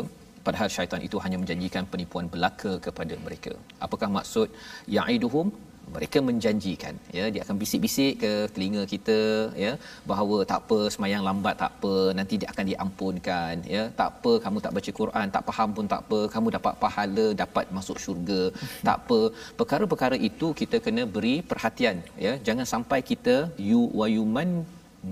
Padahal syaitan itu hanya menjanjikan penipuan belaka kepada mereka. Apakah maksud? Ya'iduhum mereka menjanjikan ya. Dia akan bisik-bisik ke telinga kita ya bahawa tak apa semayang lambat tak apa nanti dia akan diampunkan ya. Tak apa kamu tak baca Quran tak faham pun tak apa kamu dapat pahala dapat masuk syurga. Tak apa. Perkara-perkara itu kita kena beri perhatian ya. Jangan sampai kita yu wayuman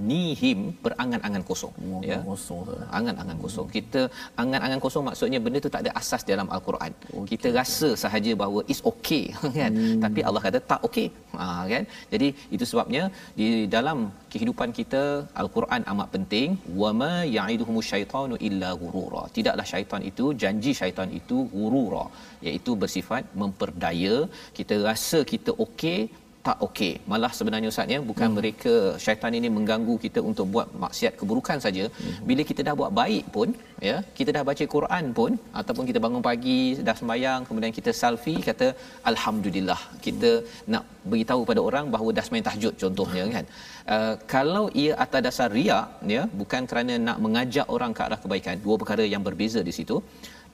nihim berangan-angan kosong. Oh, ya. kosong. Angan-angan kosong. Kita angan-angan kosong maksudnya benda tu tak ada asas dalam al-Quran. Okay. kita rasa sahaja bahawa is okay [LAUGHS] kan? Hmm. tapi Allah kata tak okay. Ha kan? Jadi itu sebabnya di dalam kehidupan kita al-Quran amat penting. Wama ya'iduhumus syaitanu illa ghurura. Tidaklah syaitan itu janji syaitan itu ghurura iaitu bersifat memperdaya. Kita rasa kita okey tak okey. Malah sebenarnya Ustaz ya, bukan hmm. mereka syaitan ini mengganggu kita untuk buat maksiat keburukan saja. Hmm. Bila kita dah buat baik pun, ya, kita dah baca Quran pun ataupun kita bangun pagi, dah sembahyang, kemudian kita selfie kata alhamdulillah. Kita nak beritahu pada orang bahawa dah sembahyang tahajud contohnya kan. Uh, kalau ia atas dasar riak ya, bukan kerana nak mengajak orang ke arah kebaikan, dua perkara yang berbeza di situ.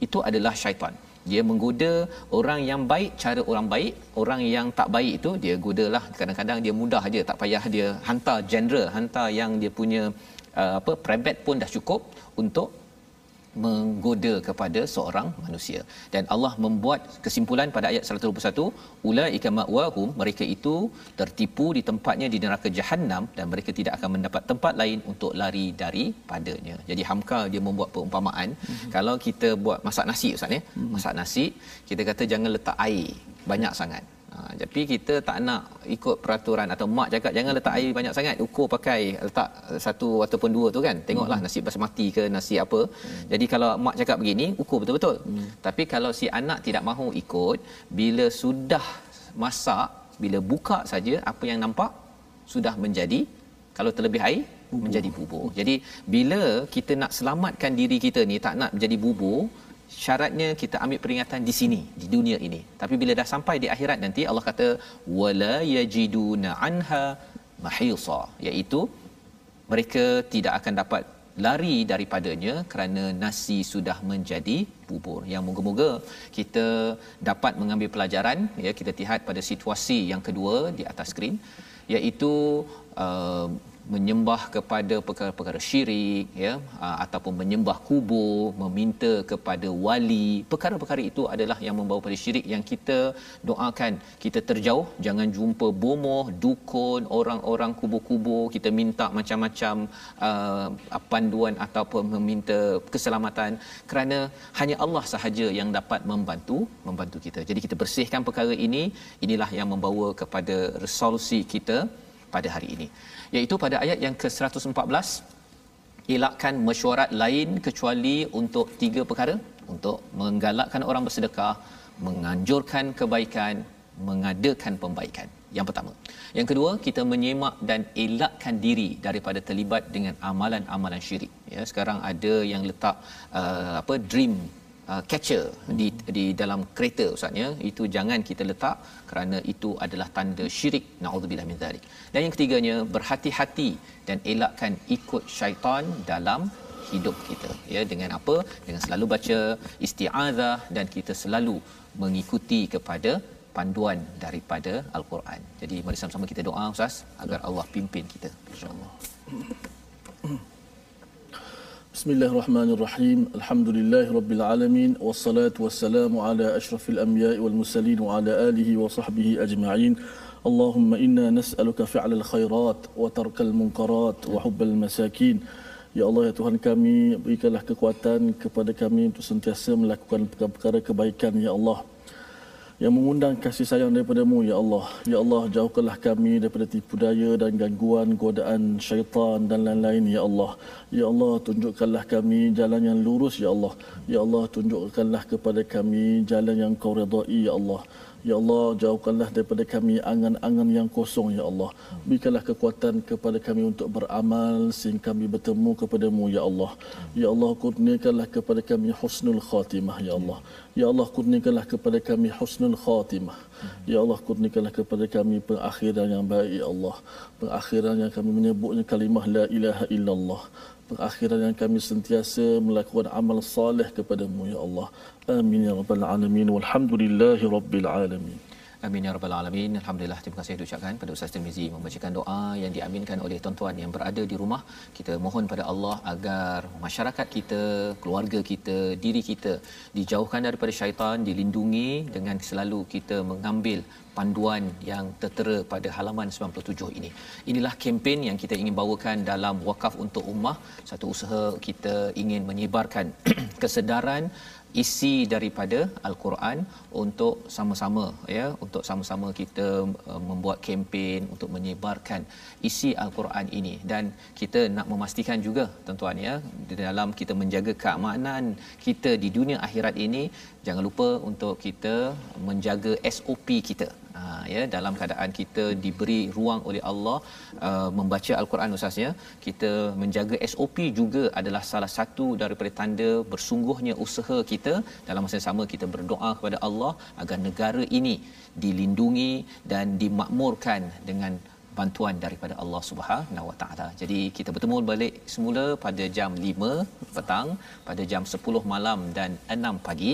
Itu adalah syaitan dia menggoda orang yang baik cara orang baik. Orang yang tak baik itu dia godalah. Kadang-kadang dia mudah aja tak payah dia hantar general hantar yang dia punya uh, apa prebet pun dah cukup untuk menggoda kepada seorang manusia dan Allah membuat kesimpulan pada ayat 121 ulaika ma'wahum mereka itu tertipu di tempatnya di neraka jahanam dan mereka tidak akan mendapat tempat lain untuk lari daripadanya jadi hamka dia membuat perumpamaan mm-hmm. kalau kita buat masak nasi ustaz ya mm-hmm. masak nasi kita kata jangan letak air banyak sangat Ha, tapi kita tak nak ikut peraturan atau mak cakap jangan letak air banyak sangat ukur pakai letak satu ataupun dua tu kan tengoklah hmm. nasi basmati ke nasi apa hmm. jadi kalau mak cakap begini ukur betul-betul hmm. tapi kalau si anak tidak mahu ikut bila sudah masak bila buka saja apa yang nampak sudah menjadi kalau terlebih air bubur. menjadi bubur jadi bila kita nak selamatkan diri kita ni tak nak menjadi bubur syaratnya kita ambil peringatan di sini di dunia ini. Tapi bila dah sampai di akhirat nanti Allah kata wala yajiduna anha mahisa iaitu mereka tidak akan dapat lari daripadanya kerana nasi sudah menjadi bubur. Yang moga-moga kita dapat mengambil pelajaran ya kita lihat pada situasi yang kedua di atas skrin iaitu uh, menyembah kepada perkara-perkara syirik ya ataupun menyembah kubur meminta kepada wali. Perkara-perkara itu adalah yang membawa pada syirik yang kita doakan. Kita terjauh jangan jumpa bomoh dukun orang-orang kubur-kubur. Kita minta macam-macam uh, panduan ataupun meminta keselamatan. Kerana hanya Allah sahaja yang dapat membantu membantu kita. Jadi kita bersihkan perkara ini. Inilah yang membawa kepada resolusi kita pada hari ini iaitu pada ayat yang ke-114 elakkan mesyuarat lain kecuali untuk tiga perkara. Untuk menggalakkan orang bersedekah menganjurkan kebaikan mengadakan pembaikan. Yang pertama. Yang kedua kita menyemak dan elakkan diri daripada terlibat dengan amalan-amalan syirik. Ya sekarang ada yang letak uh, apa dream uh, catcher di di dalam kereta ustaznya itu jangan kita letak kerana itu adalah tanda syirik. Naudzubillah min zalik. Dan yang ketiganya berhati-hati dan elakkan ikut syaitan dalam hidup kita ya. Dengan apa? Dengan selalu baca isti'azah dan kita selalu mengikuti kepada panduan daripada al-Quran. Jadi mari sama-sama kita doa ustaz agar Allah pimpin kita insya-Allah. بسم الله الرحمن الرحيم الحمد لله رب العالمين والصلاة والسلام على أشرف الأنبياء والمرسلين وعلى آله وصحبه أجمعين اللهم إنا نسألك فعل الخيرات وترك المنكرات وحب المساكين يا الله يا Tuhan kami berikanlah kekuatan kepada kami untuk sentiasa melakukan perkara-perkara kebaikan ya Allah yang mengundang kasih sayang daripadamu ya Allah. Ya Allah jauhkanlah kami daripada tipu daya dan gangguan godaan syaitan dan lain-lain ya Allah. Ya Allah tunjukkanlah kami jalan yang lurus ya Allah. Ya Allah tunjukkanlah kepada kami jalan yang kau redai ya Allah Ya Allah, jauhkanlah daripada kami angan-angan yang kosong, Ya Allah. Berikanlah kekuatan kepada kami untuk beramal sehingga kami bertemu kepadamu, Ya Allah. Ya Allah, kurniakanlah kepada kami husnul khatimah, Ya Allah. Ya Allah, kurniakanlah kepada kami husnul khatimah. Ya Allah, kurniakanlah kepada kami pengakhiran yang baik, Ya Allah. Pengakhiran yang kami menyebutnya kalimah La ilaha illallah. Pengakhiran yang kami sentiasa melakukan amal soleh kepadamu ya Allah amin ya rabbal alamin walhamdulillahi rabbil alamin Amin ya rabbal alamin. Alhamdulillah terima kasih diucapkan pada Ustaz Tirmizi membacakan doa yang diaminkan oleh tuan-tuan yang berada di rumah. Kita mohon pada Allah agar masyarakat kita, keluarga kita, diri kita dijauhkan daripada syaitan, dilindungi dengan selalu kita mengambil panduan yang tertera pada halaman 97 ini. Inilah kempen yang kita ingin bawakan dalam Wakaf untuk Ummah, satu usaha kita ingin menyebarkan [CLEARS THROAT] kesedaran isi daripada al-Quran untuk sama-sama ya untuk sama-sama kita uh, membuat kempen untuk menyebarkan isi al-Quran ini. Dan kita nak memastikan juga tuan-tuan ya dalam kita menjaga keamanan kita di dunia akhirat ini jangan lupa untuk kita menjaga SOP kita ha, ya dalam keadaan kita diberi ruang oleh Allah uh, membaca al-Quran usahanya kita menjaga SOP juga adalah salah satu daripada tanda bersungguhnya usaha kita dalam masa yang sama kita berdoa kepada Allah agar negara ini dilindungi dan dimakmurkan dengan bantuan daripada Allah Subhanahu Wa Taala. Jadi kita bertemu balik semula pada jam 5 petang, pada jam 10 malam dan 6 pagi.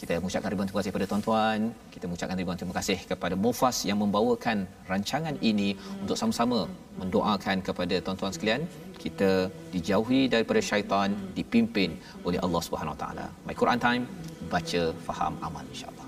Kita mengucapkan ribuan terima kasih kepada tuan-tuan. Kita mengucapkan ribuan terima kasih kepada Mufas yang membawakan rancangan ini untuk sama-sama mendoakan kepada tuan-tuan sekalian kita dijauhi daripada syaitan dipimpin oleh Allah Subhanahu Wa Taala. My Quran Time baca faham amal insya-Allah.